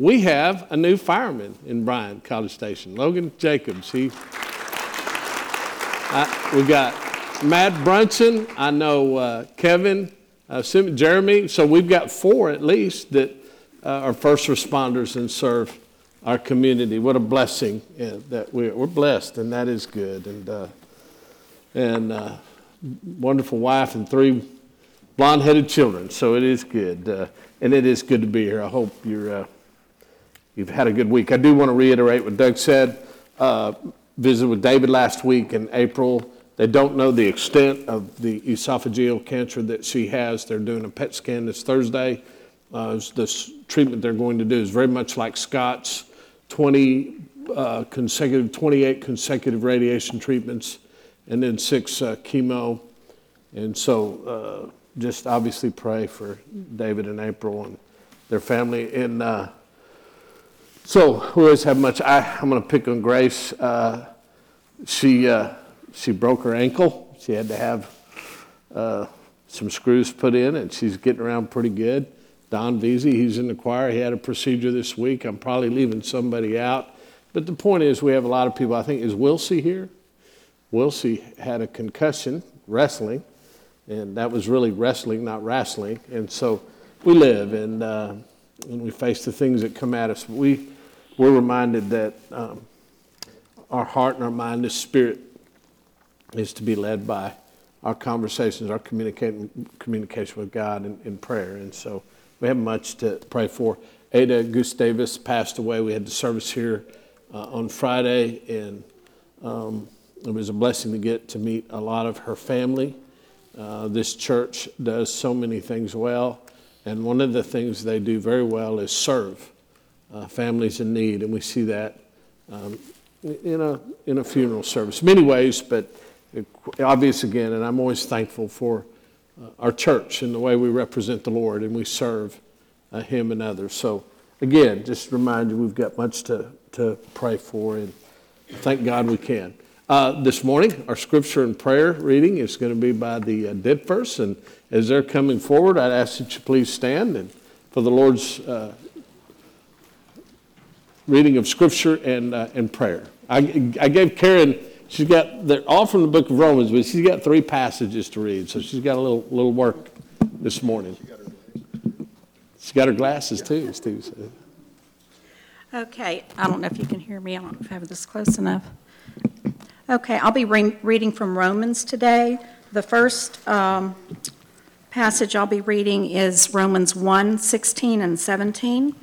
we have a new fireman in Bryan College Station, Logan Jacobs. He, I, we got Matt Brunson. I know uh, Kevin, uh, Jeremy. So we've got four at least that uh, are first responders and serve our community. What a blessing yeah, that we're, we're blessed, and that is good. And uh, and uh, wonderful wife and three blonde-headed children. So it is good, uh, and it is good to be here. I hope you're uh, you've had a good week. I do want to reiterate what Doug said. Uh, visited with David last week in April. They don't know the extent of the esophageal cancer that she has. They're doing a PET scan this Thursday. Uh, this treatment they're going to do is very much like Scott's 20 uh, consecutive, 28 consecutive radiation treatments, and then six uh, chemo. And so, uh, just obviously pray for David and April and their family. And uh, so, we always have much. I, am going to pick on Grace. Uh, she she broke her ankle. She had to have uh, some screws put in, and she's getting around pretty good. Don Veazey, he's in the choir. He had a procedure this week. I'm probably leaving somebody out. But the point is, we have a lot of people. I think, is Wilsey here? Wilsey had a concussion wrestling, and that was really wrestling, not wrestling. And so we live and, uh, and we face the things that come at us. We, we're reminded that um, our heart and our mind is spirit is to be led by our conversations, our communication, communication with God in, in prayer. And so we have much to pray for. Ada Gustavus passed away. We had the service here uh, on Friday, and um, it was a blessing to get to meet a lot of her family. Uh, this church does so many things well, and one of the things they do very well is serve uh, families in need, and we see that um, in, a, in a funeral service. Many ways, but obvious again, and I'm always thankful for uh, our church and the way we represent the Lord and we serve uh, Him and others. So, again, just remind you we've got much to, to pray for, and thank God we can. Uh, this morning, our scripture and prayer reading is going to be by the uh, Ditfers, and as they're coming forward, I'd ask that you please stand and for the Lord's uh, reading of scripture and, uh, and prayer. I, I gave Karen She's got, they're all from the book of Romans, but she's got three passages to read, so she's got a little, little work this morning. She's got her glasses too, Steve said. Okay, I don't know if you can hear me. I don't know if I have this close enough. Okay, I'll be re- reading from Romans today. The first um, passage I'll be reading is Romans 1 16 and 17.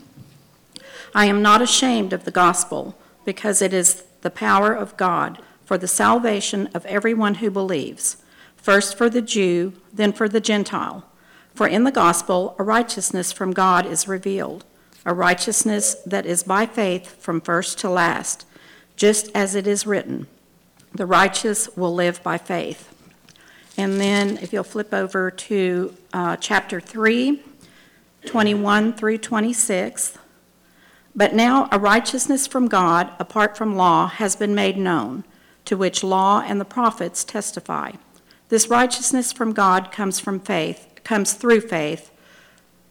I am not ashamed of the gospel because it is the power of God for the salvation of everyone who believes, first for the Jew, then for the Gentile. For in the gospel, a righteousness from God is revealed, a righteousness that is by faith from first to last, just as it is written the righteous will live by faith. And then, if you'll flip over to uh, chapter 3, 21 through 26. But now a righteousness from God, apart from law, has been made known to which law and the prophets testify. This righteousness from God comes from faith, comes through faith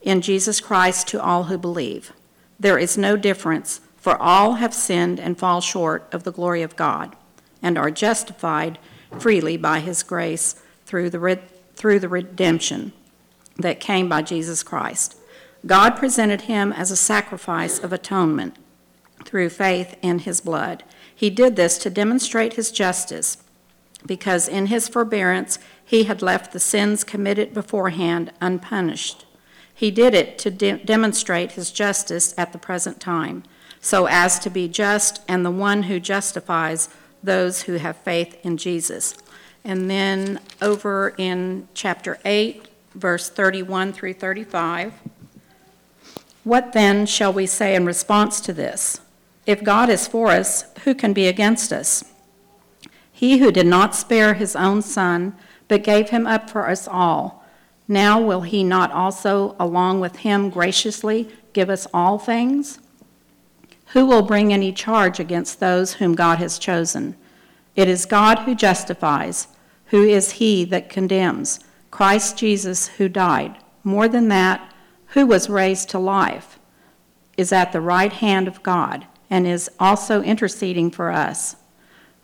in Jesus Christ to all who believe. There is no difference, for all have sinned and fall short of the glory of God, and are justified freely by his grace through the, through the redemption that came by Jesus Christ. God presented him as a sacrifice of atonement through faith in his blood. He did this to demonstrate his justice, because in his forbearance he had left the sins committed beforehand unpunished. He did it to de- demonstrate his justice at the present time, so as to be just and the one who justifies those who have faith in Jesus. And then over in chapter 8, verse 31 through 35. What then shall we say in response to this? If God is for us, who can be against us? He who did not spare his own son, but gave him up for us all, now will he not also, along with him, graciously give us all things? Who will bring any charge against those whom God has chosen? It is God who justifies. Who is he that condemns? Christ Jesus who died. More than that, who was raised to life is at the right hand of God and is also interceding for us.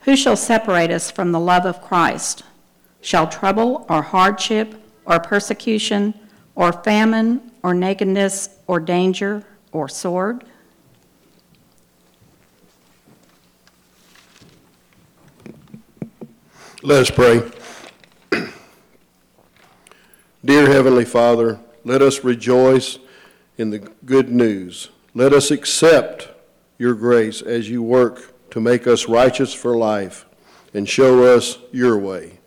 Who shall separate us from the love of Christ? Shall trouble or hardship or persecution or famine or nakedness or danger or sword? Let us pray. Dear Heavenly Father, let us rejoice in the good news. Let us accept your grace as you work to make us righteous for life and show us your way.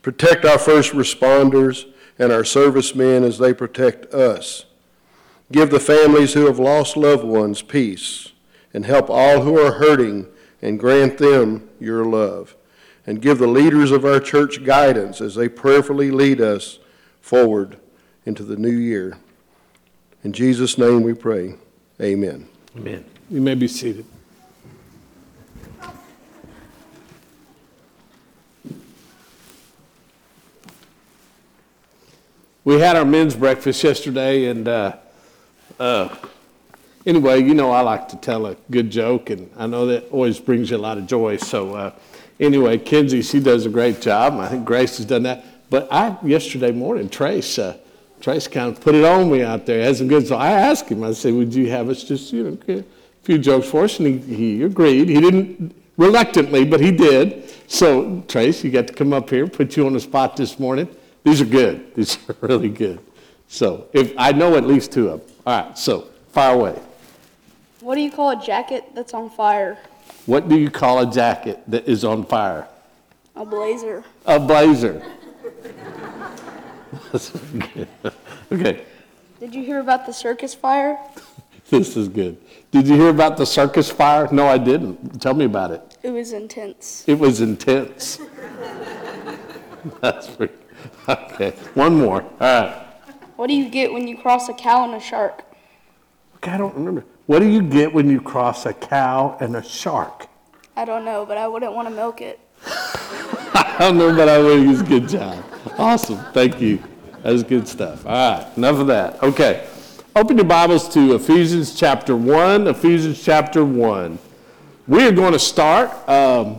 Protect our first responders and our servicemen as they protect us. Give the families who have lost loved ones peace and help all who are hurting and grant them your love and give the leaders of our church guidance as they prayerfully lead us forward into the new year. In Jesus' name we pray. Amen. Amen. You may be seated. We had our men's breakfast yesterday, and uh, uh, anyway, you know I like to tell a good joke, and I know that always brings you a lot of joy. So uh, anyway, Kinsey, she does a great job. I think Grace has done that. But I yesterday morning, Trace, uh, Trace kind of put it on me out there. Had some good. So I asked him. I said, "Would you have us just you know a few jokes for us?" And he, he agreed. He didn't reluctantly, but he did. So Trace, you got to come up here, put you on the spot this morning. These are good. These are really good. So if I know at least two of them. All right. So fire away. What do you call a jacket that's on fire? What do you call a jacket that is on fire? A blazer. A blazer. That's good. Okay, Did you hear about the circus fire? this is good. Did you hear about the circus fire? No, I didn't. Tell me about it. It was intense. It was intense. That's pretty, okay. One more. All right. What do you get when you cross a cow and a shark? Okay, I don't remember. What do you get when you cross a cow and a shark? I don't know, but I wouldn't want to milk it. I don't know, but I will use good job. Awesome. Thank you. That was good stuff. All right. Enough of that. Okay. Open your Bibles to Ephesians chapter 1. Ephesians chapter 1. We are going to start um,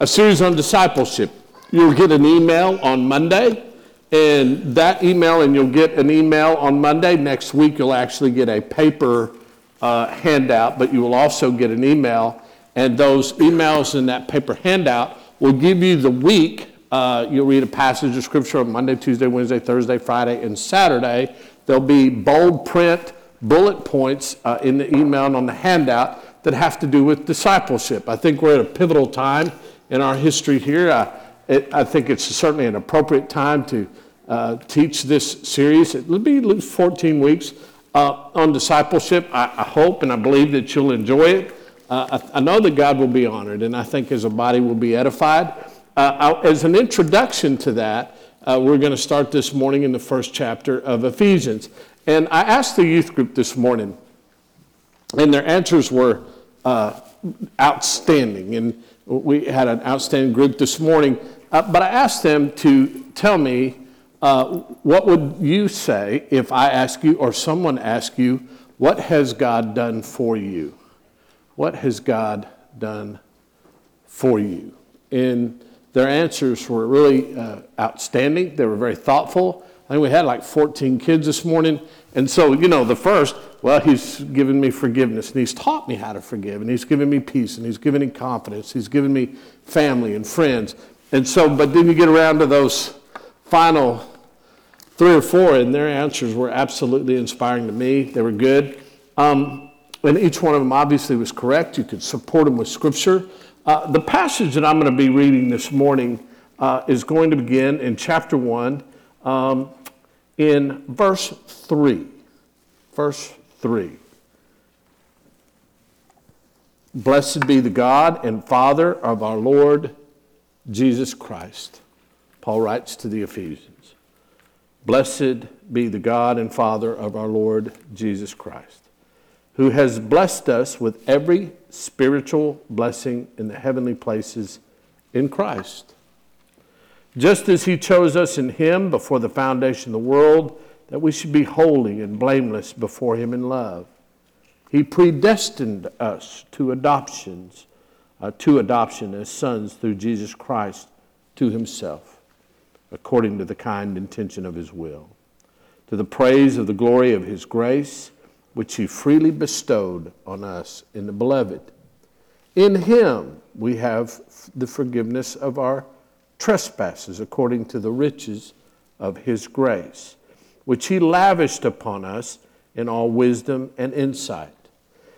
a series on discipleship. You'll get an email on Monday, and that email, and you'll get an email on Monday. Next week, you'll actually get a paper uh, handout, but you will also get an email. And those emails in that paper handout will give you the week. Uh, you'll read a passage of scripture on Monday, Tuesday, Wednesday, Thursday, Friday, and Saturday. There'll be bold print bullet points uh, in the email and on the handout that have to do with discipleship. I think we're at a pivotal time in our history here. Uh, it, I think it's certainly an appropriate time to uh, teach this series. It'll be at least 14 weeks uh, on discipleship. I, I, hope and I believe that you'll enjoy it. Uh, I, I, know that God will be honored, and I think as a body will be edified. Uh, as an introduction to that, uh, we're going to start this morning in the first chapter of Ephesians. And I asked the youth group this morning, and their answers were uh, outstanding. And we had an outstanding group this morning. Uh, but I asked them to tell me uh, what would you say if I ask you or someone ask you, what has God done for you? What has God done for you? And their answers were really uh, outstanding. They were very thoughtful. I think we had like 14 kids this morning. And so, you know, the first, well, he's given me forgiveness and he's taught me how to forgive and he's given me peace and he's given me confidence. He's given me family and friends. And so, but then you get around to those final three or four, and their answers were absolutely inspiring to me. They were good. Um, and each one of them obviously was correct. You could support them with scripture. Uh, the passage that I'm going to be reading this morning uh, is going to begin in chapter 1 um, in verse 3. Verse 3. Blessed be the God and Father of our Lord Jesus Christ. Paul writes to the Ephesians Blessed be the God and Father of our Lord Jesus Christ, who has blessed us with every spiritual blessing in the heavenly places in Christ. Just as he chose us in him before the foundation of the world, that we should be holy and blameless before him in love. He predestined us to adoptions, uh, to adoption as sons through Jesus Christ to himself, according to the kind intention of his will, to the praise of the glory of his grace, which he freely bestowed on us in the beloved. In him we have the forgiveness of our trespasses, according to the riches of his grace, which he lavished upon us in all wisdom and insight.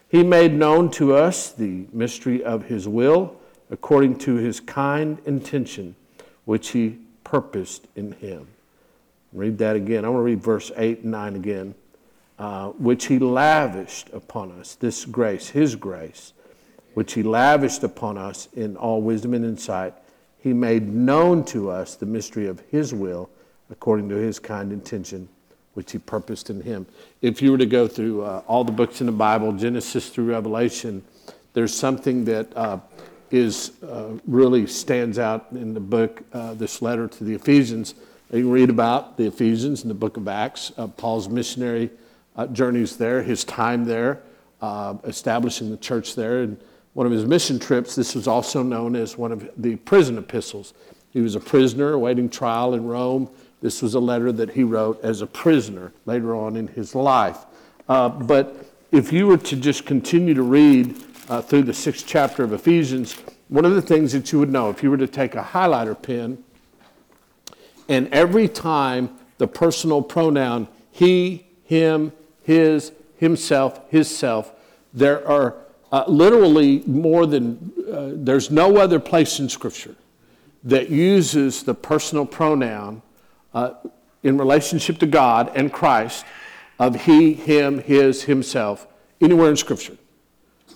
He made known to us the mystery of his will, according to his kind intention, which he purposed in him. Read that again. I want to read verse 8 and 9 again. Uh, which he lavished upon us, this grace, his grace, which he lavished upon us in all wisdom and insight. He made known to us the mystery of his will according to his kind intention, which he purposed in him. If you were to go through uh, all the books in the Bible, Genesis through Revelation, there's something that uh, is uh, really stands out in the book, uh, this letter to the Ephesians. You can read about the Ephesians in the book of Acts, uh, Paul's missionary uh, journeys there, his time there, establishing the church there. And one of his mission trips, this was also known as one of the prison epistles. He was a prisoner awaiting trial in Rome. This was a letter that he wrote as a prisoner later on in his life. Uh, but if you were to just continue to read uh, through the sixth chapter of Ephesians, one of the things that you would know, if you were to take a highlighter pen, and every time the personal pronoun he, him, his, himself, his self, there are uh, literally more than, uh, there's no other place in Scripture that uses the personal pronoun uh, in relationship to God and Christ of he, him, his, himself, anywhere in Scripture.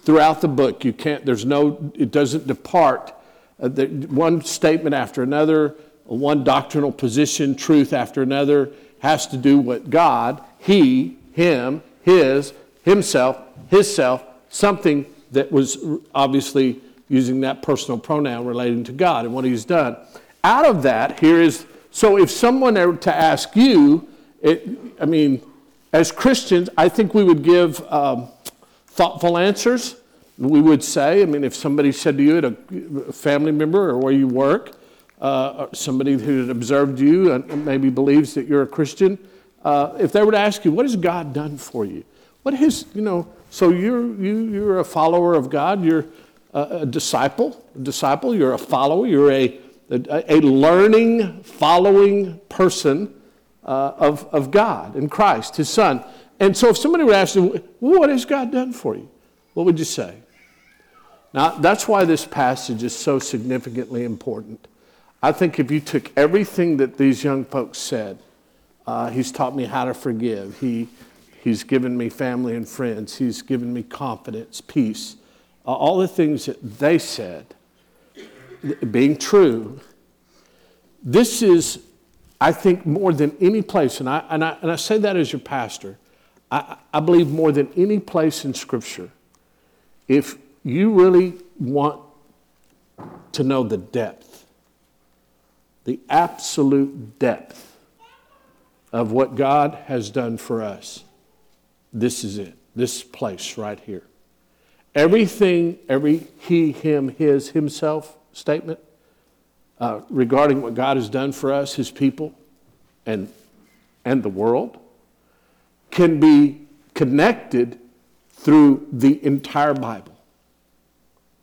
Throughout the book, you can't, there's no, it doesn't depart. Uh, the, one statement after another, one doctrinal position, truth after another, has to do with God, he, him, his, himself, his self, something that was obviously using that personal pronoun relating to God and what he's done. Out of that, here is so if someone were to ask you, it, I mean, as Christians, I think we would give um, thoughtful answers. We would say, I mean, if somebody said to you, at a family member or where you work, uh, somebody who observed you and maybe believes that you're a Christian, uh, if they were to ask you, what has God done for you? What has, you know, so you're, you, you're a follower of God, you're a, a disciple, a disciple, you're a follower, you're a a, learning, following person uh, of, of God and Christ, his son. And so if somebody were ask you, well, what has God done for you? What would you say? Now, that's why this passage is so significantly important. I think if you took everything that these young folks said, uh, he's taught me how to forgive. He, he's given me family and friends. He's given me confidence, peace. Uh, all the things that they said being true, this is, I think, more than any place, and I, and I, and I say that as your pastor, I, I believe more than any place in Scripture, if you really want to know the depth, the absolute depth of what God has done for us, this is it. This place right here. Everything, every he, him, his, himself, statement uh, regarding what God has done for us, his people, and, and the world, can be connected through the entire Bible.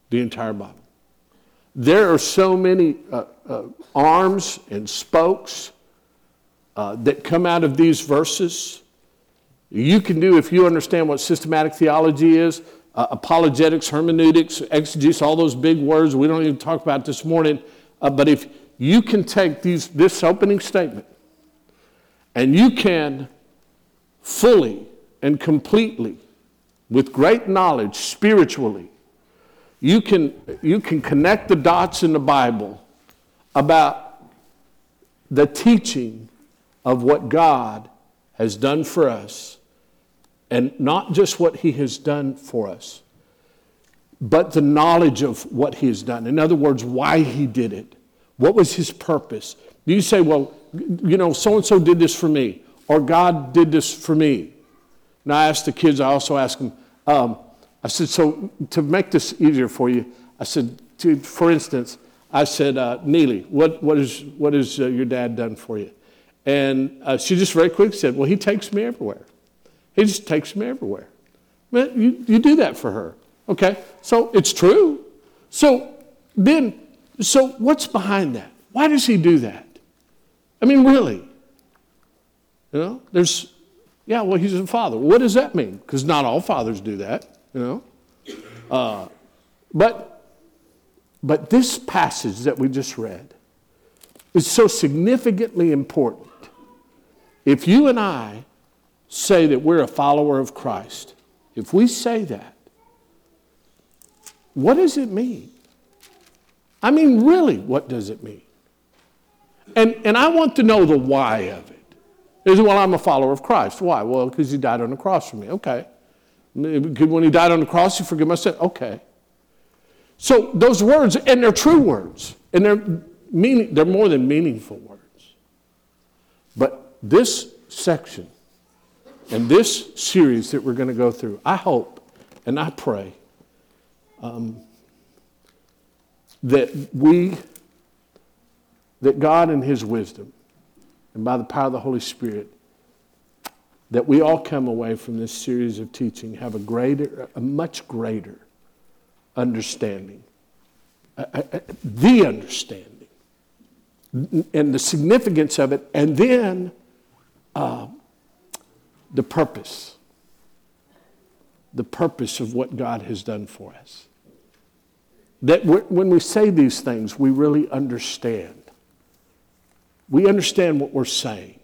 The entire Bible. There are so many uh, uh, arms and spokes uh, that come out of these verses. You can do, if you understand what systematic theology is, uh, apologetics, hermeneutics, exegesis, all those big words we don't even talk about this morning. Uh, but if you can take these, this opening statement and you can fully and completely, with great knowledge spiritually, you can, you can connect the dots in the Bible about the teaching of what God has done for us and not just what he has done for us, but the knowledge of what he has done. In other words, why he did it. What was his purpose? Do You say, well, you know, so and so did this for me, or God did this for me. Now, I asked the kids, I also asked them, Um, I said, so to make this easier for you, I said, to, for instance, I said, uh, Neely, what, what is, what has uh, your dad done for you? And uh, she just very quickly said, well, he takes me everywhere. He just takes me everywhere. Well, you, you do that for her. Okay, so it's true. So then, so what's behind that? Why does he do that? I mean, really? You know, there's, yeah, well, he's a father. What does that mean? Because not all fathers do that, you know. Uh, but, but this passage that we just read is so significantly important. If you and I say that we're a follower of Christ, if we say that, what does it mean? I mean, really, what does it mean? And, and I want to know the why of it. Is well, I'm a follower of Christ. Why? Well, because he died on the cross for me. Okay. When he died on the cross, he forgave my sin. Okay. So those words, and they're true words, and they're meaning, they're more than meaningful words. But this section and this series that we're going to go through, I hope and I pray um, that we, that God in His wisdom and by the power of the Holy Spirit, that we all come away from this series of teaching have a greater, a much greater understanding, the understanding, and the significance of it, and then uh, the purpose, the purpose of what God has done for us. That when we say these things, we really understand. We understand what we're saying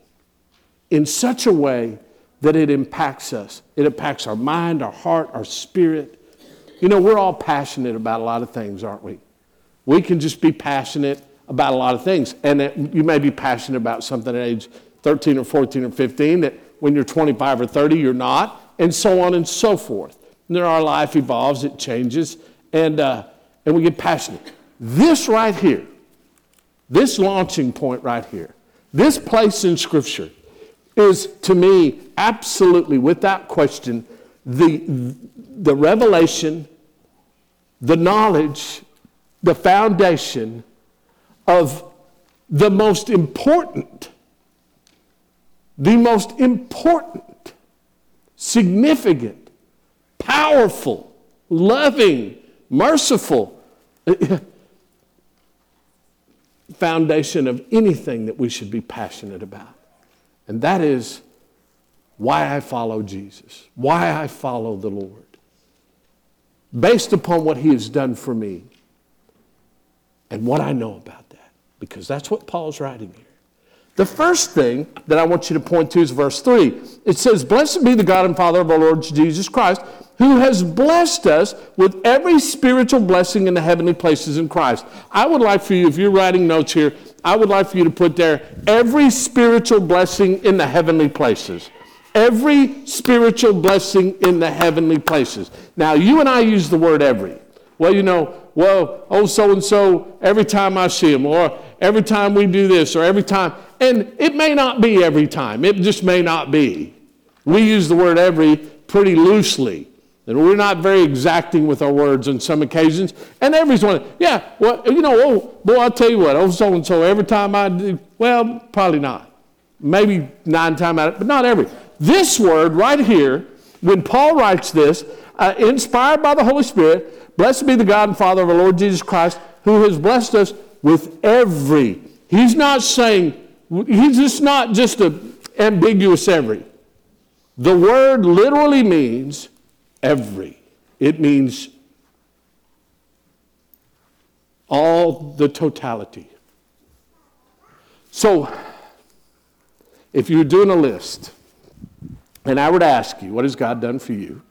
in such a way that it impacts us. It impacts our mind, our heart, our spirit. You know, we're all passionate about a lot of things, aren't we? We can just be passionate about a lot of things. And you may be passionate about something at age 13 or 14 or 15 that when you're 25 or 30, you're not, and so on and so forth. And then our life evolves, it changes, and, uh, and we get passionate. This right here, this launching point right here, this place in Scripture is to me absolutely, without question, the, the revelation, the knowledge, the foundation of the most important, the most important, significant, powerful, loving, merciful foundation of anything that we should be passionate about. And that is why I follow Jesus, why I follow the Lord. Based upon what he has done for me and what I know about that, because that's what Paul's writing here. The first thing that I want you to point to is verse 3. It says, Blessed be the God and Father of our Lord Jesus Christ, who has blessed us with every spiritual blessing in the heavenly places in Christ. I would like for you, if you're writing notes here, I would like for you to put there every spiritual blessing in the heavenly places. Every spiritual blessing in the heavenly places. Now, you and I use the word every. Well, you know, well, oh, so and so, every time I see him, or every time we do this, or every time. And it may not be every time, it just may not be. We use the word every pretty loosely. And we're not very exacting with our words on some occasions. And everybody's one, yeah, well, you know, oh, boy, I'll tell you what, oh, so and so, every time I do, well, probably not. Maybe nine times out of but not every. This word right here, when Paul writes this, uh, inspired by the Holy Spirit, blessed be the God and Father of our Lord Jesus Christ, who has blessed us with every. He's not saying, he's just not just a ambiguous every. The word literally means every. It means all the totality. So, if you're doing a list, and I were to ask you, what has God done for you?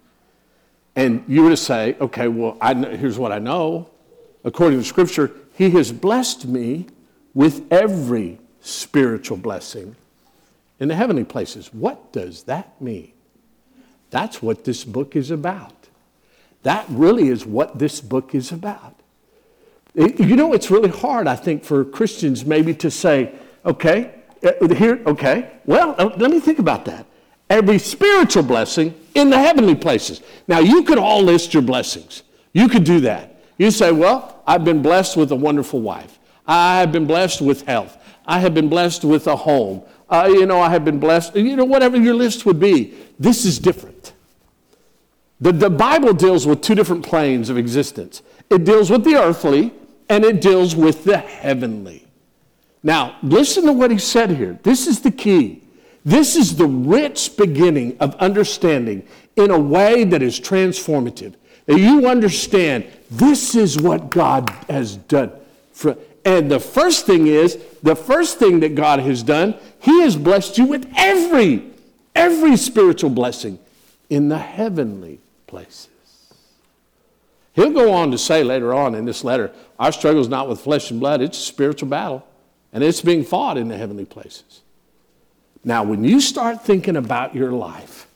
And you were to say, okay, well, know, here's what I know. According to Scripture, He has blessed me with every spiritual blessing in the heavenly places. What does that mean? That's what this book is about. That really is what this book is about. You know, it's really hard, I think, for Christians maybe to say, okay, uh, here, okay, well, uh, let me think about that. every spiritual blessing in the heavenly places. Now, you could all list your blessings. You could do that. You say, Well, I've been blessed with a wonderful wife. I have been blessed with health. I have been blessed with a home. Uh, you know, I have been blessed, you know, whatever your list would be. This is different. The, the Bible deals with two different planes of existence it deals with the earthly and it deals with the heavenly. Now, listen to what he said here. This is the key. This is the rich beginning of understanding in a way that is transformative. That you understand this is what God has done. For, and the first thing is, the first thing that God has done, He has blessed you with every, every spiritual blessing in the heavenly places. He'll go on to say later on in this letter, our struggle is not with flesh and blood, it's a spiritual battle, and it's being fought in the heavenly places. Now, when you start thinking about your life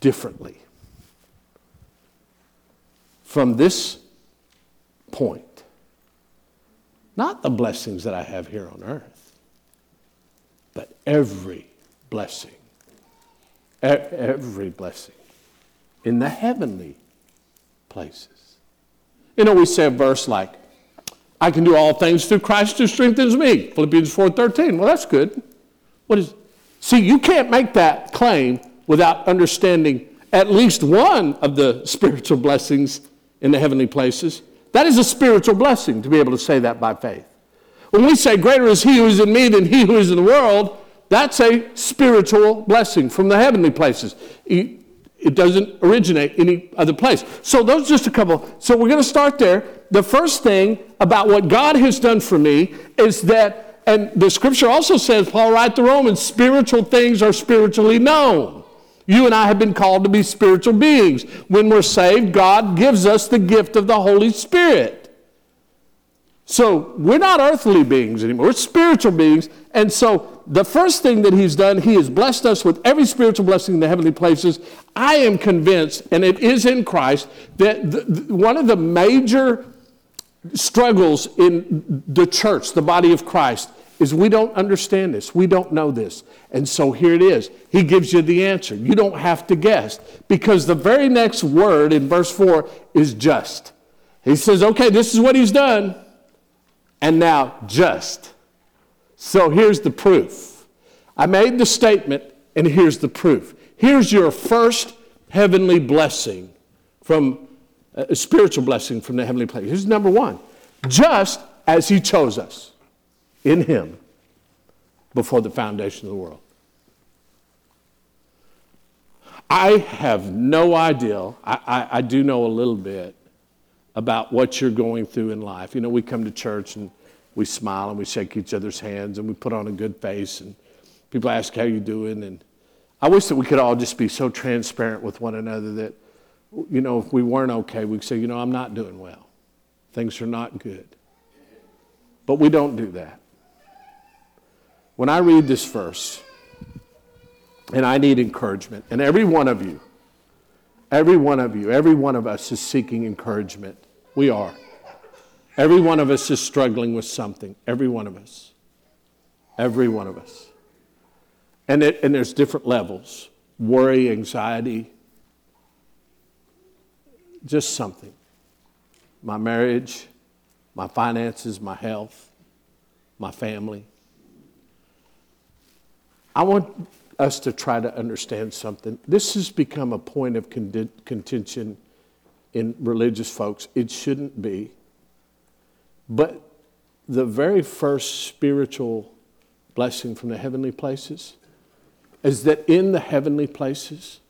differently from this point, not the blessings that I have here on earth, but every blessing, every blessing in the heavenly places. You know, we say a verse like, I can do all things through Christ who strengthens me. Philippians 4.13. Well, that's good. What is See, you can't make that claim without understanding at least one of the spiritual blessings in the heavenly places. That is a spiritual blessing to be able to say that by faith. When we say, Greater is he who is in me than he who is in the world, that's a spiritual blessing from the heavenly places. It doesn't originate any other place. So those are just a couple. So we're going to start there. The first thing about what God has done for me is that, and the scripture also says, Paul writes to Romans, spiritual things are spiritually known. You and I have been called to be spiritual beings. When we're saved, God gives us the gift of the Holy Spirit. So we're not earthly beings anymore, we're spiritual beings. And so the first thing that he's done, he has blessed us with every spiritual blessing in the heavenly places. I am convinced, and it is in Christ, that the, the, one of the major struggles in the church, the body of Christ, is we don't understand this. We don't know this. And so here it is. He gives you the answer. You don't have to guess because the very next word in verse 4 is just. He says, okay, this is what he's done and now just. So here's the proof. I made the statement, and here's the proof. Here's your first heavenly blessing from uh, a spiritual blessing from the heavenly place. Here's number one just as He chose us in Him before the foundation of the world. I have no idea. I, I, I do know a little bit about what you're going through in life. You know, we come to church and we smile and we shake each other's hands and we put on a good face and people ask how you doing and I wish that we could all just be so transparent with one another that you know if we weren't okay we'd say you know I'm not doing well. Things are not good. But we don't do that. When I read this verse and I need encouragement and every one of you every one of you every one of us is seeking encouragement we are. Every one of us is struggling with something. Every one of us. Every one of us. And, it, and there's different levels worry, anxiety, just something. My marriage, my finances, my health, my family. I want us to try to understand something. This has become a point of contention in religious folks. It shouldn't be. But the very first spiritual blessing from the heavenly places is that in the heavenly places,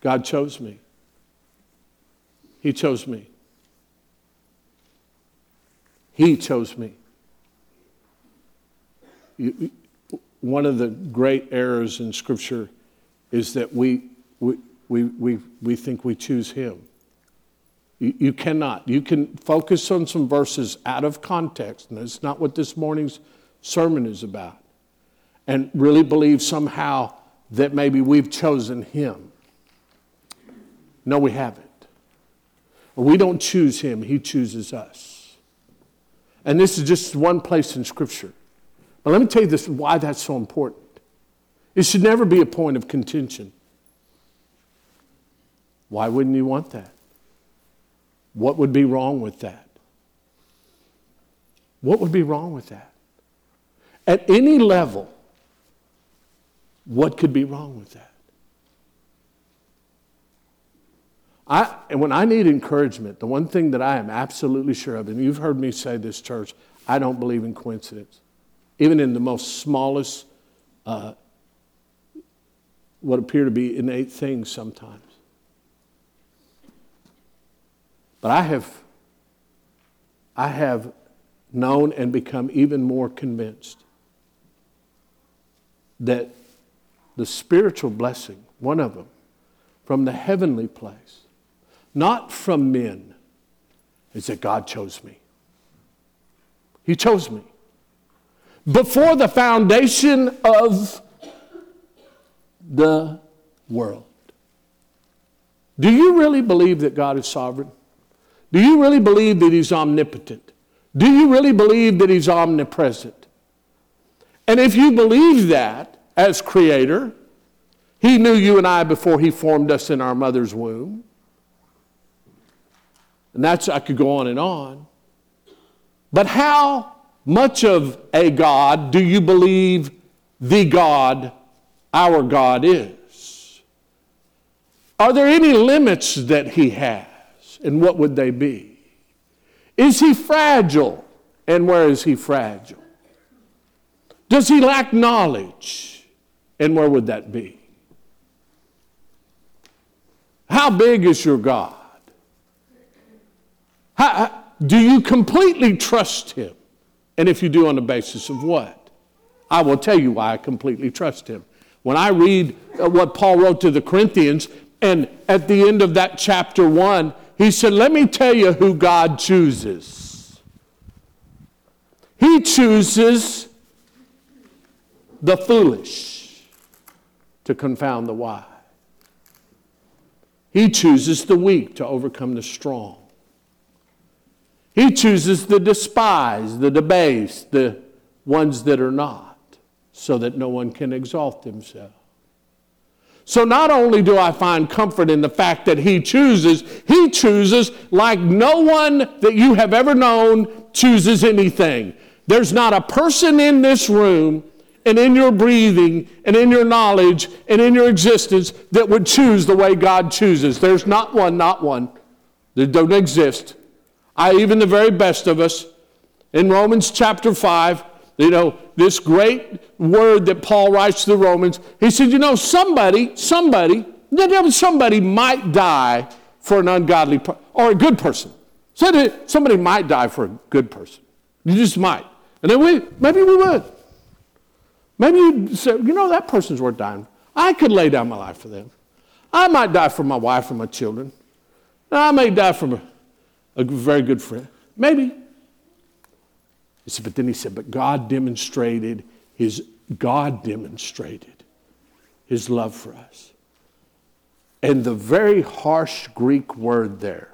God chose me. He chose me. He chose me. You, one of the great errors in Scripture is that we, we, we, we, we think we choose him. You, you cannot. You can focus on some verses out of context, and that's not what this morning's sermon is about, and really believe somehow that maybe we've chosen him. No, we haven't. We don't choose him, he chooses us. And this is just one place in Scripture. But let me tell you this why that's so important. It should never be a point of contention. Why wouldn't you want that? What would be wrong with that? What would be wrong with that? At any level, what could be wrong with that? I, and when I need encouragement, the one thing that I am absolutely sure of, and you've heard me say this, church, I don't believe in coincidence. Even in the most smallest, uh, what appear to be innate things sometimes. But I have, I have known and become even more convinced that the spiritual blessing, one of them, from the heavenly place, not from men, is that God chose me. He chose me. Before the foundation of the world. Do you really believe that God is sovereign? Do you really believe that He's omnipotent? Do you really believe that He's omnipresent? And if you believe that as Creator, He knew you and I before He formed us in our mother's womb. And that's, I could go on and on. But how much of a God do you believe the God, our God, is? Are there any limits that He has? And what would they be? Is He fragile? And where is He fragile? Does He lack knowledge? And where would that be? How big is your God? How, do you completely trust him? And if you do, on the basis of what? I will tell you why I completely trust him. When I read uh, what Paul wrote to the Corinthians, and at the end of that chapter one, he said, Let me tell you who God chooses. He chooses the foolish to confound the wise. He chooses the weak to overcome the strong. He chooses the despised, the debased, the ones that are not, so that no one can exalt himself. So not only do I find comfort in the fact that He chooses, He chooses like no one that you have ever known chooses anything. There's not a person in this room and in your breathing and in your knowledge and in your existence that would choose the way God chooses. There's not one, not one. They don't exist. I, even the very best of us, in Romans chapter 5, you know, this great word that Paul writes to the Romans, he said, you know, somebody, somebody, somebody might die for an ungodly per- or a good person. So somebody might die for a good person. You just might. And then we, maybe we would. Maybe you'd say, you know, that person's worth dying. I could lay down my life for them. I might die for my wife and my children. I may die for a very good friend. Maybe. He said, but then he said, but God demonstrated his, God demonstrated his love for us. And the very harsh Greek word there,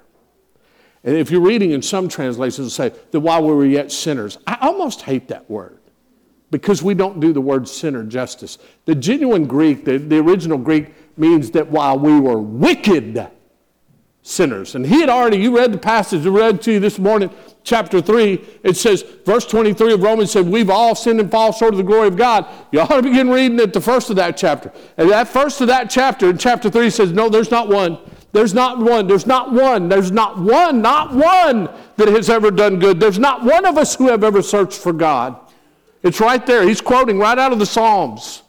and if you're reading in some translations, it'll say that while we were yet sinners, I almost hate that word because we don't do the word sinner justice. The genuine Greek, the, the original Greek, means that while we were wicked, sinners. And he had already, you read the passage I read to you this morning, chapter 3. It says, verse 23 of Romans said, We've all sinned and fall short of the glory of God. You ought to begin reading at the first of that chapter. And that first of that chapter, in chapter 3, says, No, there's not one. There's not one. There's not one. There's not one, not one that has ever done good. There's not one of us who have ever searched for God. It's right there. He's quoting right out of the Psalms.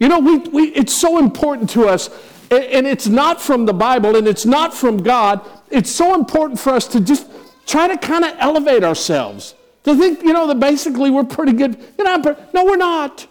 You know, we, we, it's so important to us and it's not from the Bible and it's not from God. It's so important for us to just try to kind of elevate ourselves. To think, you know, that basically we're pretty good. You know, no, we're not.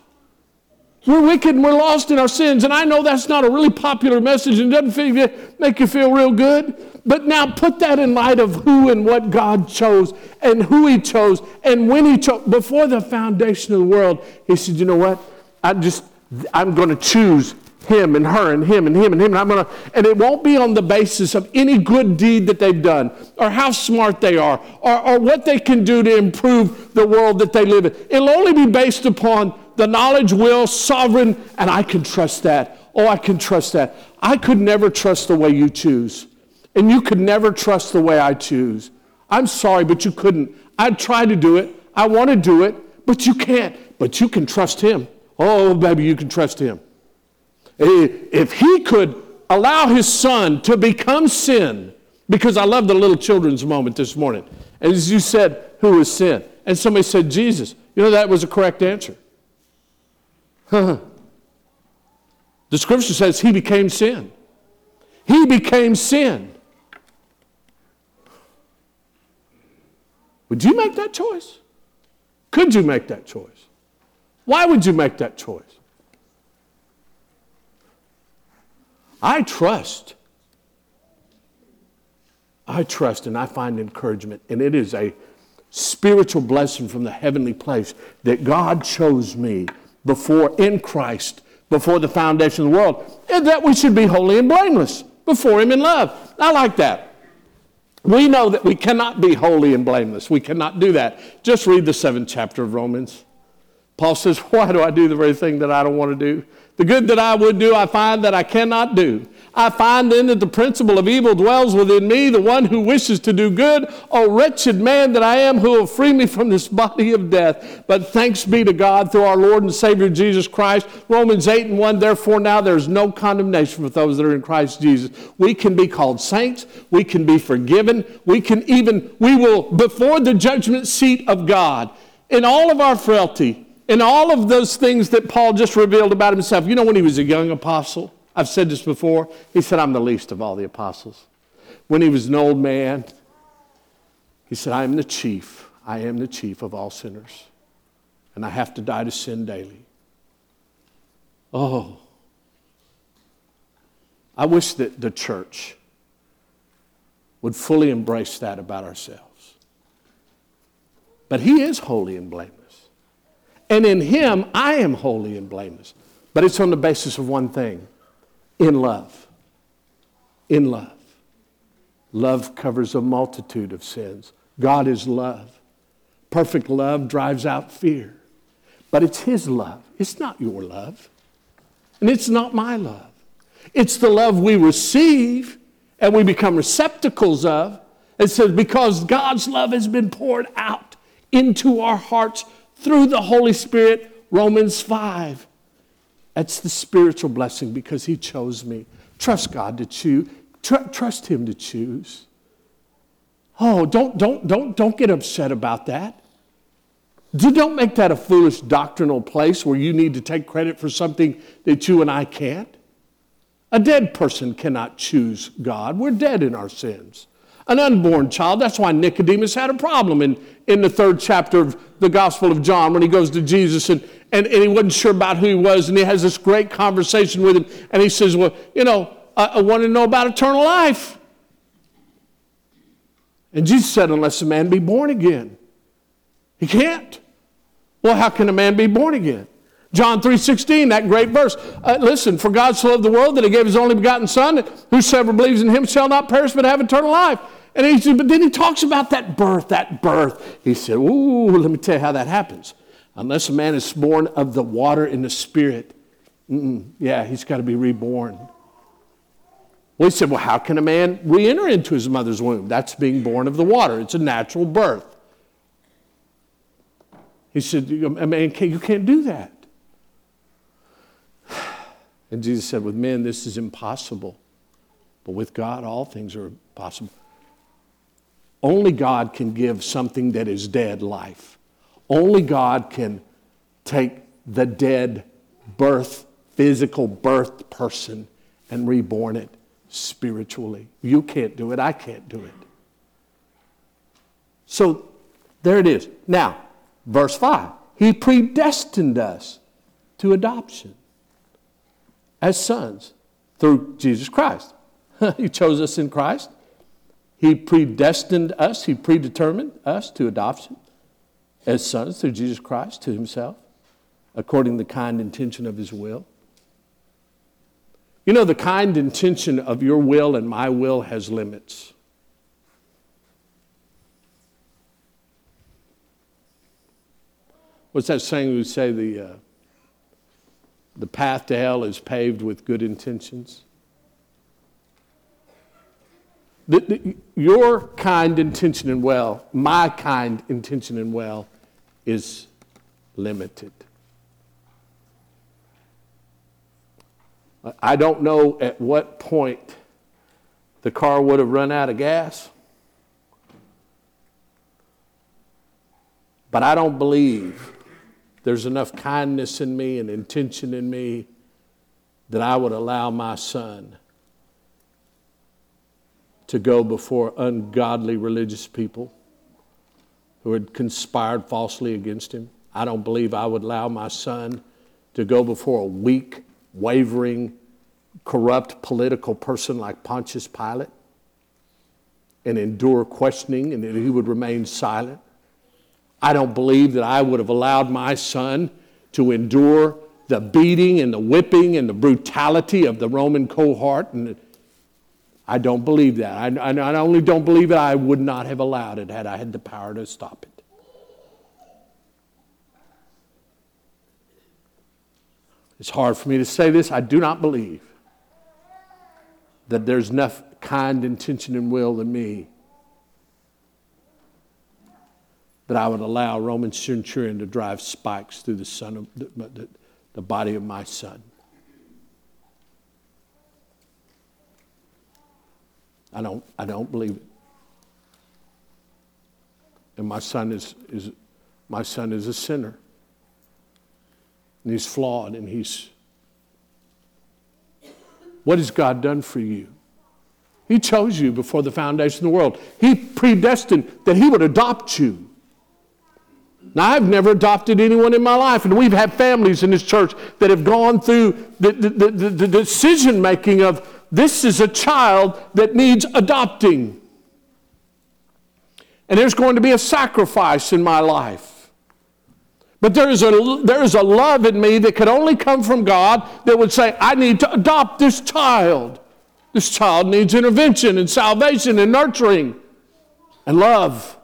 We're wicked and we're lost in our sins. And I know that's not a really popular message and doesn't make you feel real good. But now put that in light of who and what God chose and who He chose and when He chose. Before the foundation of the world, He said, you know what? I just, I'm going to choose him and her and him and him and him and I'm gonna and it won't be on the basis of any good deed that they've done or how smart they are or, or what they can do to improve the world that they live in. It'll only be based upon the knowledge, will, sovereign, and I can trust that. Oh, I can trust that. I could never trust the way you choose. And you could never trust the way I choose. I'm sorry, but you couldn't. I'd try to do it. I want to do it, but you can't. But you can trust him. Oh, baby, you can trust him. If he could allow his son to become sin, because I love the little children's moment this morning. And as you said, who is sin? And somebody said, Jesus. You know, that was a correct answer. the scripture says he became sin. He became sin. Would you make that choice? Could you make that choice? Why would you make that choice? I trust. I trust and I find encouragement, and it is a spiritual blessing from the heavenly place that God chose me before in Christ, before the foundation of the world, and that we should be holy and blameless before Him in love. I like that. We know that we cannot be holy and blameless. We cannot do that. Just read the seventh chapter of Romans. Paul says, Why do I do the very thing that I don't want to do? The good that I would do, I find that I cannot do. I find then that the principle of evil dwells within me, the one who wishes to do good. O wretched man that I am, who will free me from this body of death. But thanks be to God through our Lord and Savior Jesus Christ. Romans 8 and 1, therefore now there's no condemnation for those that are in Christ Jesus. We can be called saints. We can be forgiven. We can even, we will, before the judgment seat of God, in all of our frailty, in all of those things that Paul just revealed about himself. You know, when he was a young apostle, I've said this before, he said, I'm the least of all the apostles. When he was an old man, he said, I am the chief. I am the chief of all sinners. And I have to die to sin daily. Oh, I wish that the church would fully embrace that about ourselves. But he is holy and blameless. And in him, I am holy and blameless. But it's on the basis of one thing in love. In love. Love covers a multitude of sins. God is love. Perfect love drives out fear. But it's His love, it's not your love. And it's not my love. It's the love we receive and we become receptacles of. It says, because God's love has been poured out into our hearts through the Holy Spirit, Romans 5. That's the spiritual blessing because He chose me. Trust God to choose. Tr- trust Him to choose. Oh, don't, don't, don't, don't get upset about that. Don't make that a foolish doctrinal place where you need to take credit for something that you and I can't. A dead person cannot choose God. We're dead in our sins. An unborn child, that's why Nicodemus had a problem in, in the third chapter of the Gospel of John when he goes to Jesus and, and, and he wasn't sure about who he was, and he has this great conversation with him, and he says, Well, you know, I, I want to know about eternal life. And Jesus said, Unless a man be born again, he can't. Well, how can a man be born again? John 3.16, that great verse. Uh, listen, for God so loved the world that he gave his only begotten Son, whosoever believes in him shall not perish but have eternal life. And he said, but then he talks about that birth, that birth. He said, Ooh, let me tell you how that happens. Unless a man is born of the water and the spirit, yeah, he's got to be reborn. Well, he said, Well, how can a man re enter into his mother's womb? That's being born of the water, it's a natural birth. He said, A man can't, you can't do that. And Jesus said, With men, this is impossible. But with God, all things are possible. Only God can give something that is dead life. Only God can take the dead birth, physical birth person and reborn it spiritually. You can't do it. I can't do it. So there it is. Now, verse 5 He predestined us to adoption as sons through Jesus Christ. he chose us in Christ. He predestined us, He predetermined us to adoption as sons through Jesus Christ to Himself, according to the kind intention of His will. You know, the kind intention of your will and my will has limits. What's that saying we say? The, uh, the path to hell is paved with good intentions? The, the, your kind intention and well, my kind intention and well, is limited. I don't know at what point the car would have run out of gas, but I don't believe there's enough kindness in me and intention in me that I would allow my son to go before ungodly religious people who had conspired falsely against him. I don't believe I would allow my son to go before a weak, wavering, corrupt political person like Pontius Pilate and endure questioning and that he would remain silent. I don't believe that I would have allowed my son to endure the beating and the whipping and the brutality of the Roman cohort. And I don't believe that. I, I not only don't believe it, I would not have allowed it had I had the power to stop it. It's hard for me to say this. I do not believe that there's enough kind intention and will in me that I would allow a Roman centurion to drive spikes through the, son of, the, the, the body of my son. I don't, I don't believe it. And my son is, is, my son is a sinner. And he's flawed and he's. What has God done for you? He chose you before the foundation of the world. He predestined that He would adopt you. Now, I've never adopted anyone in my life, and we've had families in this church that have gone through the, the, the, the decision making of this is a child that needs adopting. And there's going to be a sacrifice in my life. But there is, a, there is a love in me that could only come from God that would say, I need to adopt this child. This child needs intervention and salvation and nurturing and love.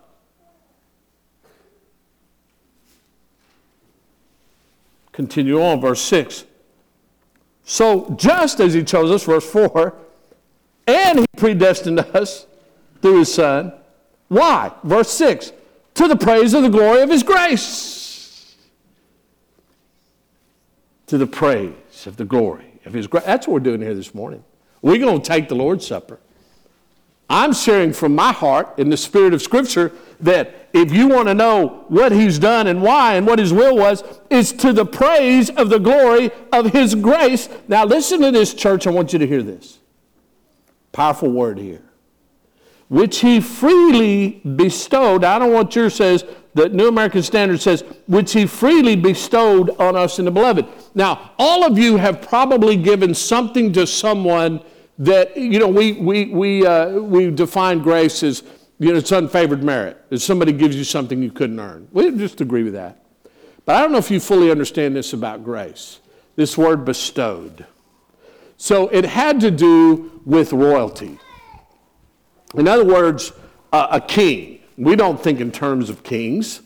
Continue on, verse 6. So, just as He chose us, verse 4, and He predestined us through His Son. Why? Verse 6 to the praise of the glory of His grace to the praise of the glory of His grace. That's what we're doing here this morning. We're going to take the Lord's Supper. I'm sharing from my heart in the spirit of Scripture that if you want to know what He's done and why and what His will was, it's to the praise of the glory of His grace. Now, listen to this, church. I want you to hear this. Powerful word here. Which He freely bestowed. I don't want yours says, the New American Standard says, which he freely bestowed on us in the beloved. Now, all of you have probably given something to someone that, you know, we, we, we, uh, we define grace as, you know, it's unfavored merit. If somebody gives you something you couldn't earn. We just agree with that. But I don't know if you fully understand this about grace this word bestowed. So it had to do with royalty. In other words, uh, a king we don't think in terms of kings,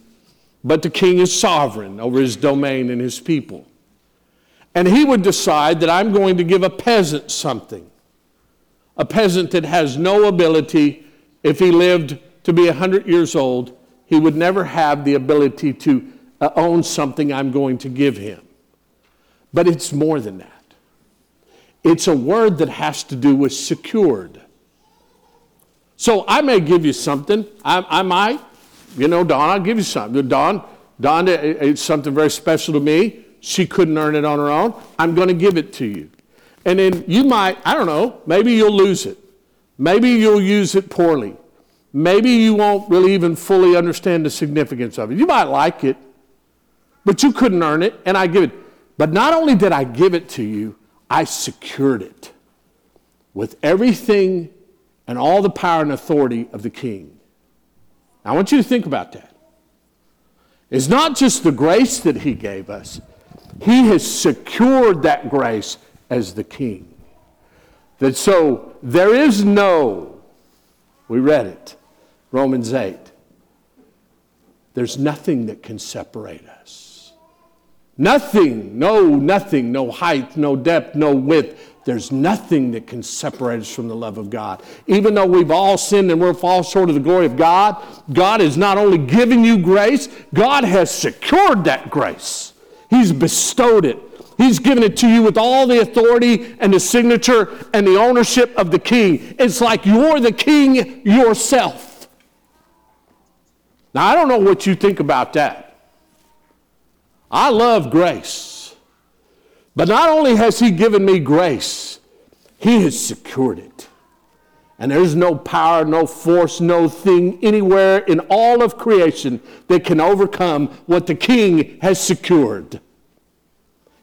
but the king is sovereign over his domain and his people. And he would decide that I'm going to give a peasant something. A peasant that has no ability, if he lived to be 100 years old, he would never have the ability to uh, own something I'm going to give him. But it's more than that. It's a word that has to do with secured. So I may give you something. I, I might. You know, Dawn, I'll give you something. Dawn, Dawn, it's something very special to me. She couldn't earn it on her own. I'm going to give it to you. And then you might, I don't know, maybe you'll lose it. Maybe you'll use it poorly. Maybe you won't really even fully understand the significance of it. You might like it, but you couldn't earn it, and I give it. But not only did I give it to you, I secured it with everything and all the power and authority of the king. Now, I want you to think about that. It's not just the grace that he gave us, he has secured that grace as the king. That so there is no, we read it, Romans 8, there's nothing that can separate us. Nothing, no, nothing, no height, no depth, no width. There's nothing that can separate us from the love of God. Even though we've all sinned and we're fall short of the glory of God, God has not only given you grace, God has secured that grace. He's bestowed it. He's given it to you with all the authority and the signature and the ownership of the king. It's like you're the king yourself. Now, I don't know what you think about that. I love grace. But not only has He given me grace, He has secured it. And there's no power, no force, no thing anywhere in all of creation that can overcome what the King has secured.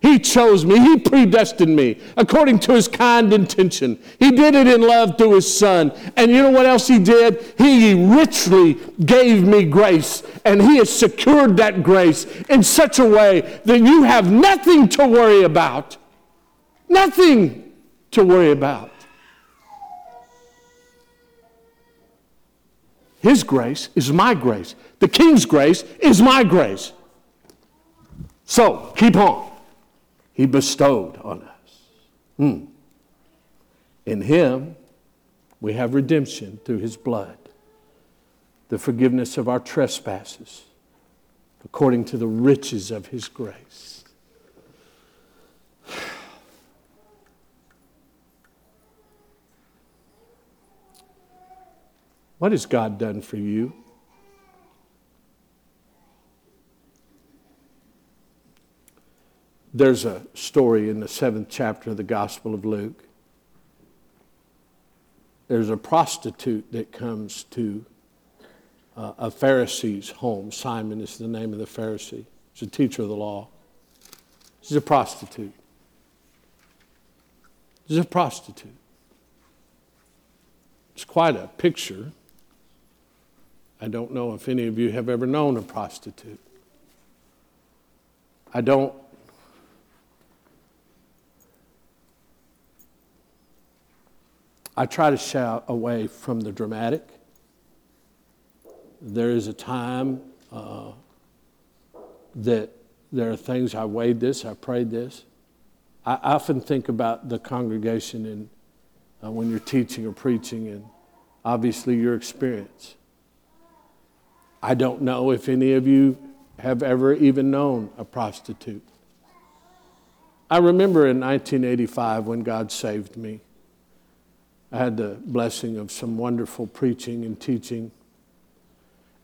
He chose me. He predestined me according to his kind intention. He did it in love through his son. And you know what else he did? He richly gave me grace. And he has secured that grace in such a way that you have nothing to worry about. Nothing to worry about. His grace is my grace. The king's grace is my grace. So keep on he bestowed on us. Hmm. In him, we have redemption through his blood, the forgiveness of our trespasses, according to the riches of his grace. What has God done for you? There's a story in the seventh chapter of the Gospel of Luke. There's a prostitute that comes to uh, a Pharisee's home. Simon is the name of the Pharisee, he's a teacher of the law. She's a prostitute. She's a prostitute. It's quite a picture. I don't know if any of you have ever known a prostitute. I don't I try to shy away from the dramatic. There is a time uh, that there are things I weighed this, I prayed this. I often think about the congregation and uh, when you're teaching or preaching, and obviously your experience. I don't know if any of you have ever even known a prostitute. I remember in 1985 when God saved me. I had the blessing of some wonderful preaching and teaching.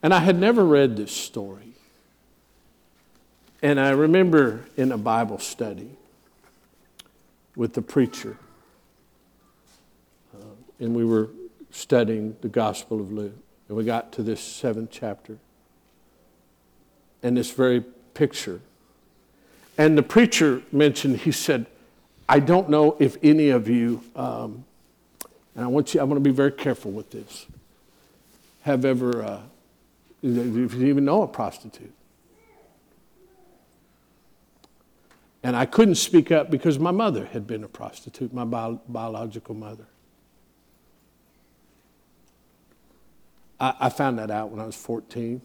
And I had never read this story. And I remember in a Bible study with the preacher, uh, and we were studying the Gospel of Luke, and we got to this seventh chapter and this very picture. And the preacher mentioned, he said, I don't know if any of you um, and I want you, I want to be very careful with this. Have ever, uh, if you even know a prostitute. And I couldn't speak up because my mother had been a prostitute, my bio- biological mother. I, I found that out when I was 14.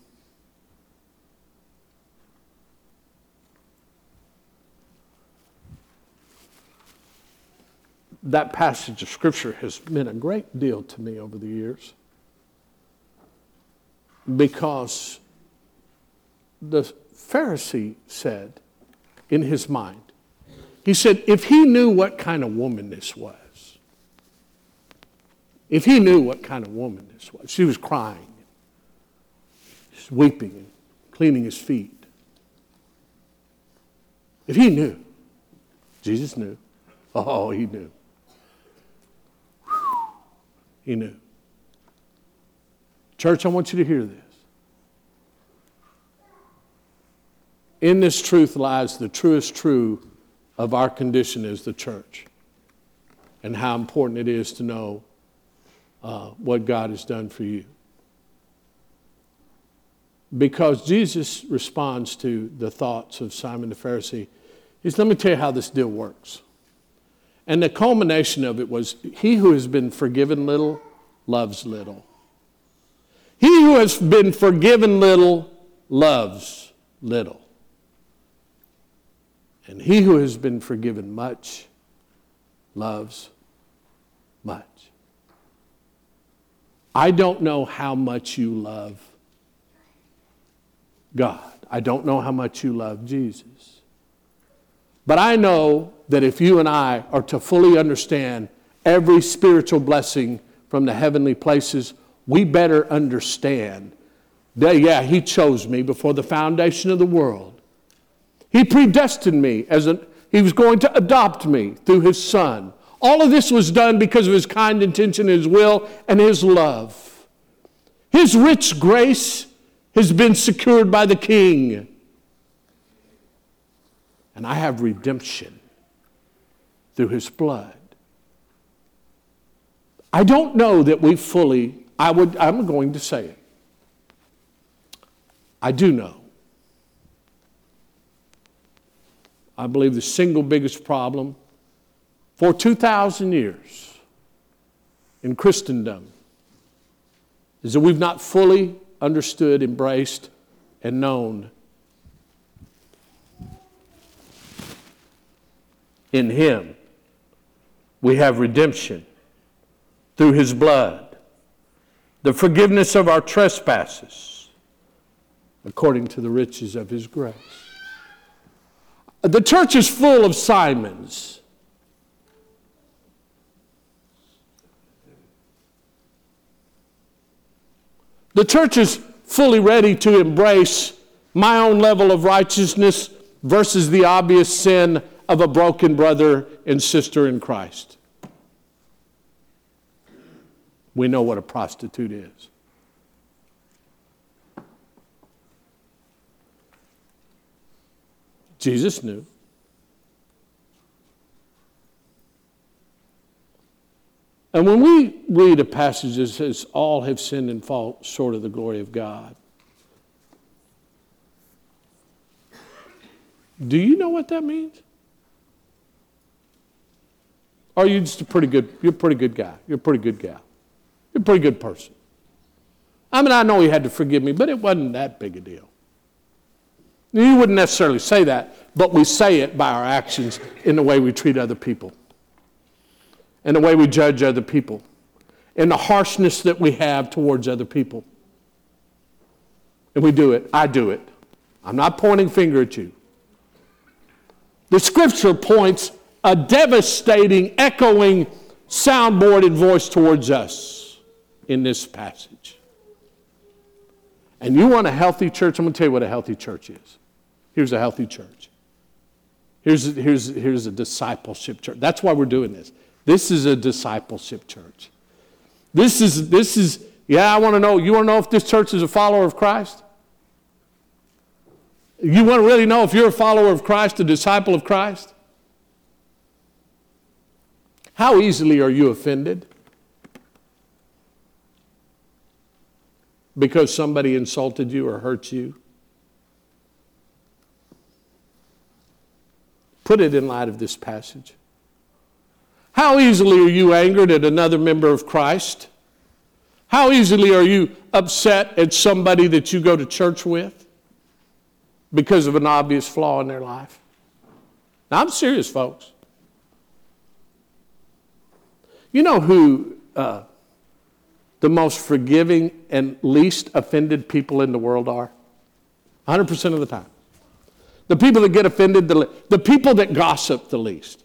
That passage of Scripture has meant a great deal to me over the years because the Pharisee said in his mind, he said, if he knew what kind of woman this was, if he knew what kind of woman this was, she was crying, weeping and cleaning his feet. If he knew, Jesus knew, oh, he knew. He knew. Church, I want you to hear this. In this truth lies the truest true of our condition as the church and how important it is to know uh, what God has done for you. Because Jesus responds to the thoughts of Simon the Pharisee. He says, Let me tell you how this deal works. And the culmination of it was he who has been forgiven little loves little. He who has been forgiven little loves little. And he who has been forgiven much loves much. I don't know how much you love God. I don't know how much you love Jesus. But I know that if you and I are to fully understand every spiritual blessing from the heavenly places, we better understand that, yeah, He chose me before the foundation of the world. He predestined me as an, He was going to adopt me through His Son. All of this was done because of His kind intention, His will, and His love. His rich grace has been secured by the King. And I have redemption through His blood. I don't know that we fully, I would, I'm going to say it. I do know. I believe the single biggest problem for 2,000 years in Christendom is that we've not fully understood, embraced, and known in Him we have redemption through His blood, the forgiveness of our trespasses according to the riches of His grace. The church is full of Simons. The church is fully ready to embrace my own level of righteousness versus the obvious sin of a broken brother and sister in Christ. We know what a prostitute is. Jesus knew. And when we read a passage that says, All have sinned and fall short of the glory of God, do you know what that means? Oh, or are you just a pretty good, you're a pretty good guy. You're a pretty good guy. You're a pretty good person. I mean, I know he had to forgive me, but it wasn't that big a deal. You wouldn't necessarily say that, but we say it by our actions in the way we treat other people, in the way we judge other people, in the harshness that we have towards other people. And we do it. I do it. I'm not pointing finger at you. The scripture points a devastating, echoing, soundboarded voice towards us in this passage. And you want a healthy church? I'm going to tell you what a healthy church is. Here's a healthy church. Here's, here's, here's a discipleship church. That's why we're doing this. This is a discipleship church. This is, this is yeah, I want to know. You want to know if this church is a follower of Christ? You want to really know if you're a follower of Christ, a disciple of Christ? How easily are you offended? Because somebody insulted you or hurt you? Put it in light of this passage. How easily are you angered at another member of Christ? How easily are you upset at somebody that you go to church with because of an obvious flaw in their life? Now, I'm serious, folks. You know who uh, the most forgiving and least offended people in the world are? 100% of the time. The people that get offended, the, the people that gossip the least.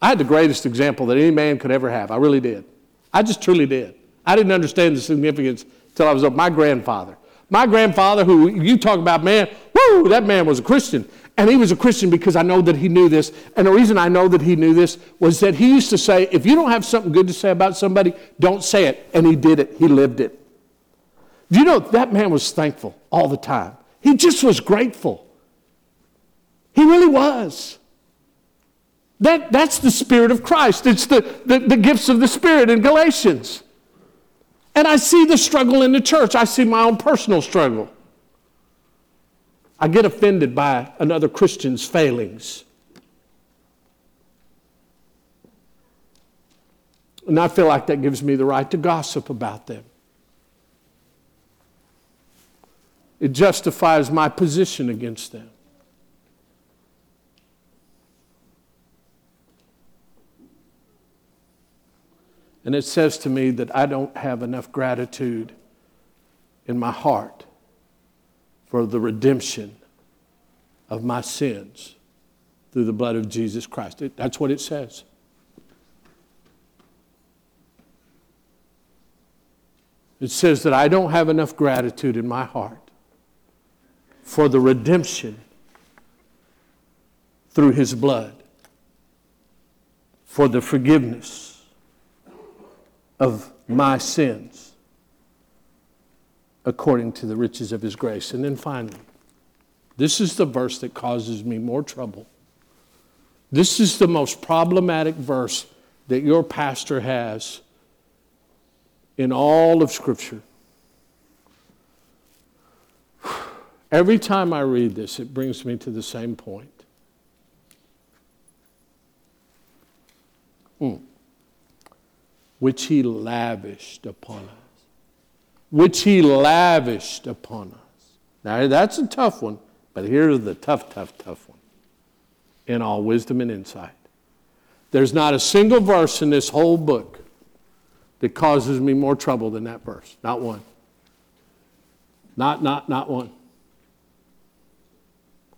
I had the greatest example that any man could ever have. I really did. I just truly did. I didn't understand the significance until I was up. My grandfather. My grandfather, who you talk about, man, whoo, that man was a Christian. And he was a Christian because I know that he knew this. And the reason I know that he knew this was that he used to say, if you don't have something good to say about somebody, don't say it. And he did it, he lived it. Do you know that man was thankful all the time? He just was grateful. He really was. That, that's the Spirit of Christ. It's the, the, the gifts of the Spirit in Galatians. And I see the struggle in the church. I see my own personal struggle. I get offended by another Christian's failings. And I feel like that gives me the right to gossip about them. It justifies my position against them. And it says to me that I don't have enough gratitude in my heart for the redemption of my sins through the blood of Jesus Christ. It- that's what it says. It says that I don't have enough gratitude in my heart for the redemption through his blood, for the forgiveness of my sins according to the riches of his grace. And then finally, this is the verse that causes me more trouble. This is the most problematic verse that your pastor has in all of Scripture. Every time I read this, it brings me to the same point. Hmm. Which he lavished upon us. Which he lavished upon us. Now, that's a tough one, but here's the tough, tough, tough one. In all wisdom and insight. There's not a single verse in this whole book that causes me more trouble than that verse. Not one. Not, not, not one.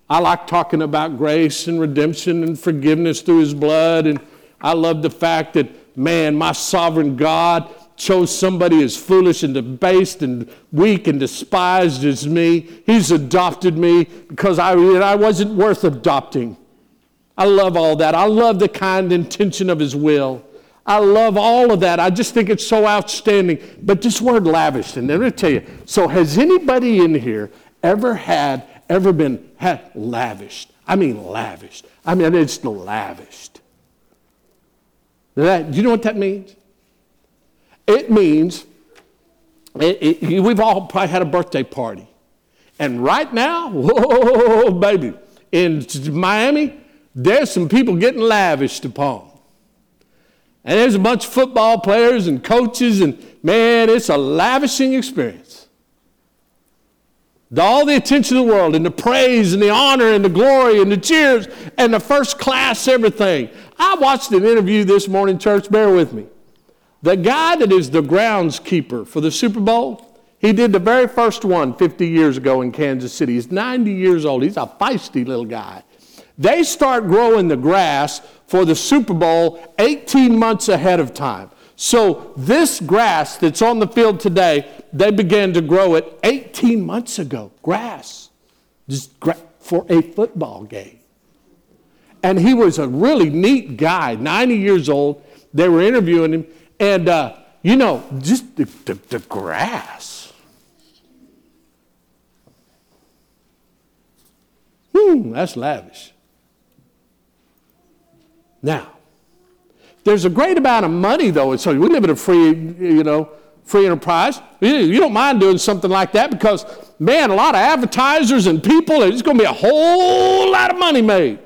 I like talking about grace and redemption and forgiveness through his blood. And I love the fact that, man, my sovereign God chose somebody as foolish and debased and weak and despised as me. He's adopted me because I, I wasn't worth adopting. I love all that. I love the kind intention of his will. I love all of that. I just think it's so outstanding. But this word lavished, and let me tell you so has anybody in here ever had, ever been had lavished? I mean, lavished. I mean, it's lavished. That, do you know what that means? It means it, it, we've all probably had a birthday party. And right now, whoa, baby, in Miami, there's some people getting lavished upon. And there's a bunch of football players and coaches, and man, it's a lavishing experience. All the attention of the world, and the praise, and the honor, and the glory, and the cheers, and the first class everything. I watched an interview this morning, church, bear with me. The guy that is the groundskeeper for the Super Bowl, he did the very first one 50 years ago in Kansas City. He's 90 years old. He's a feisty little guy. They start growing the grass for the Super Bowl 18 months ahead of time. So, this grass that's on the field today, they began to grow it 18 months ago. Grass, just gra- for a football game. And he was a really neat guy, 90 years old. They were interviewing him, and uh, you know, just the, the, the grass. Hmm, that's lavish. Now, there's a great amount of money, though, and so we live in a free, you know, free enterprise. You don't mind doing something like that because, man, a lot of advertisers and people, there's going to be a whole lot of money made.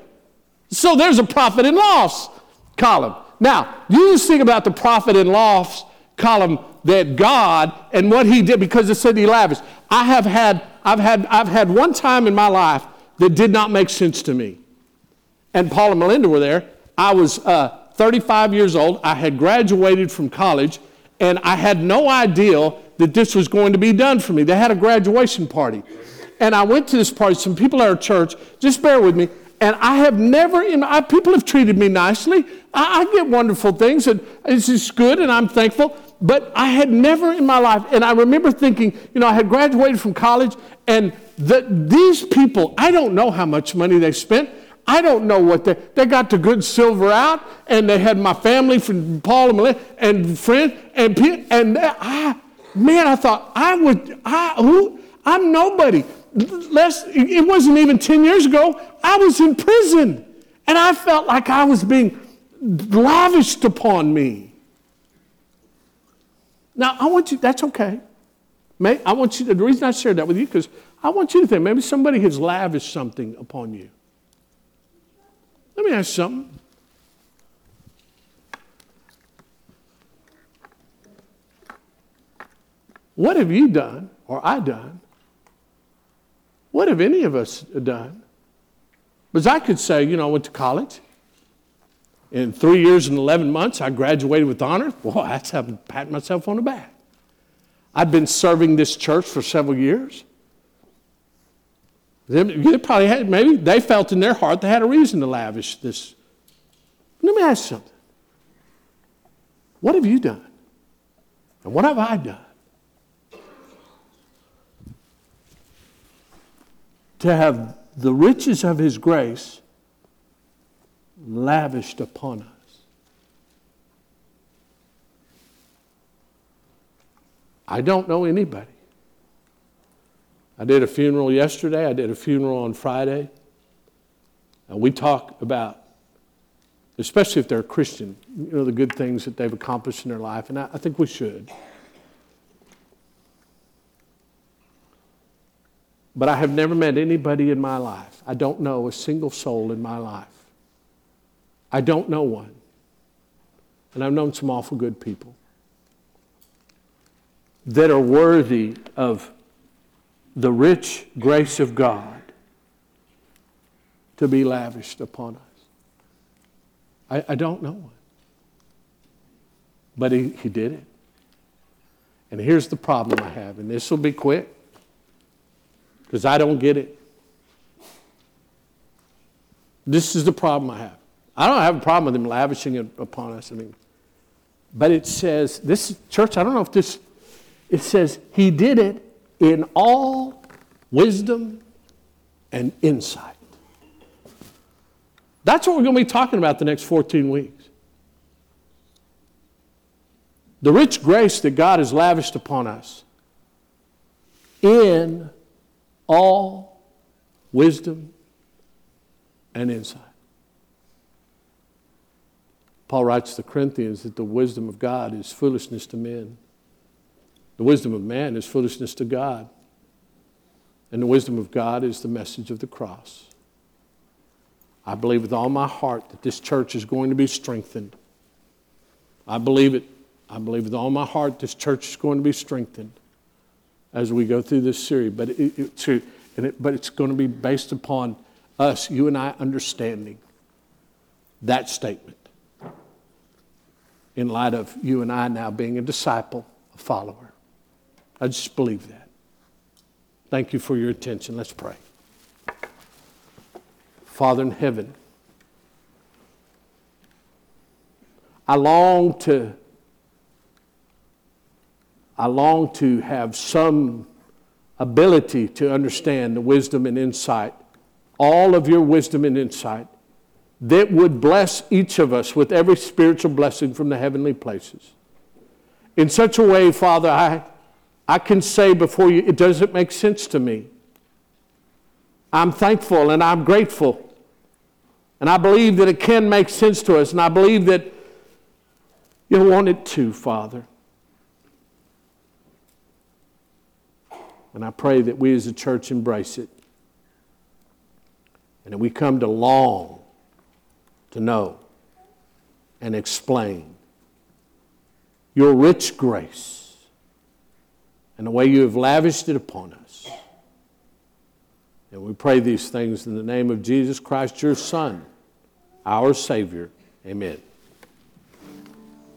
So there's a profit and loss column. Now, you just think about the profit and loss column that God and what He did because it said He lavished. I have had, I've had, I've had one time in my life that did not make sense to me. And Paul and Melinda were there. I was uh, 35 years old. I had graduated from college, and I had no idea that this was going to be done for me. They had a graduation party. And I went to this party. Some people at our church, just bear with me. And I have never, in people have treated me nicely. I, I get wonderful things, and it's just good, and I'm thankful. But I had never in my life, and I remember thinking, you know, I had graduated from college, and the, these people, I don't know how much money they spent. I don't know what they, they got the good silver out, and they had my family from Paul and Melinda and friends, and, and I, man, I thought, I would, I, who, I'm nobody. Less, it wasn't even 10 years ago, I was in prison, and I felt like I was being lavished upon me. Now, I want you, that's okay. May, I want you, the reason I shared that with you, because I want you to think maybe somebody has lavished something upon you. Let me ask something. What have you done, or I done? What have any of us done? Because I could say, you know, I went to college in three years and 11 months, I graduated with honors. Boy, that's having pat myself on the back. I've been serving this church for several years. They probably had, maybe they felt in their heart they had a reason to lavish this. Let me ask something. What have you done? And what have I done? To have the riches of His grace lavished upon us. I don't know anybody. I did a funeral yesterday, I did a funeral on Friday. And we talk about, especially if they're a Christian, you know, the good things that they've accomplished in their life, and I, I think we should. But I have never met anybody in my life. I don't know a single soul in my life. I don't know one. And I've known some awful good people that are worthy of the rich grace of God to be lavished upon us. I, I don't know one. But he, he did it. And here's the problem I have, and this will be quick because I don't get it. This is the problem I have. I don't have a problem with him lavishing it upon us. I mean, but it says, this church, I don't know if this, it says, he did it in all wisdom and insight. That's what we're going to be talking about the next 14 weeks. The rich grace that God has lavished upon us in all wisdom and insight. Paul writes to the Corinthians that the wisdom of God is foolishness to men. The wisdom of man is foolishness to God. And the wisdom of God is the message of the cross. I believe with all my heart that this church is going to be strengthened. I believe it. I believe with all my heart this church is going to be strengthened as we go through this series. But, it, it, to, it, but it's going to be based upon us, you and I, understanding that statement in light of you and I now being a disciple, a follower. I just believe that. Thank you for your attention. Let's pray. Father in heaven, I long to I long to have some ability to understand the wisdom and insight, all of your wisdom and insight that would bless each of us with every spiritual blessing from the heavenly places. In such a way, Father, I, I can say before you, it doesn't make sense to me. I'm thankful and I'm grateful. And I believe that it can make sense to us, and I believe that you want it to, Father. And I pray that we as a church embrace it. And that we come to long to know and explain your rich grace and the way you have lavished it upon us. And we pray these things in the name of Jesus Christ, your Son, our Savior. Amen.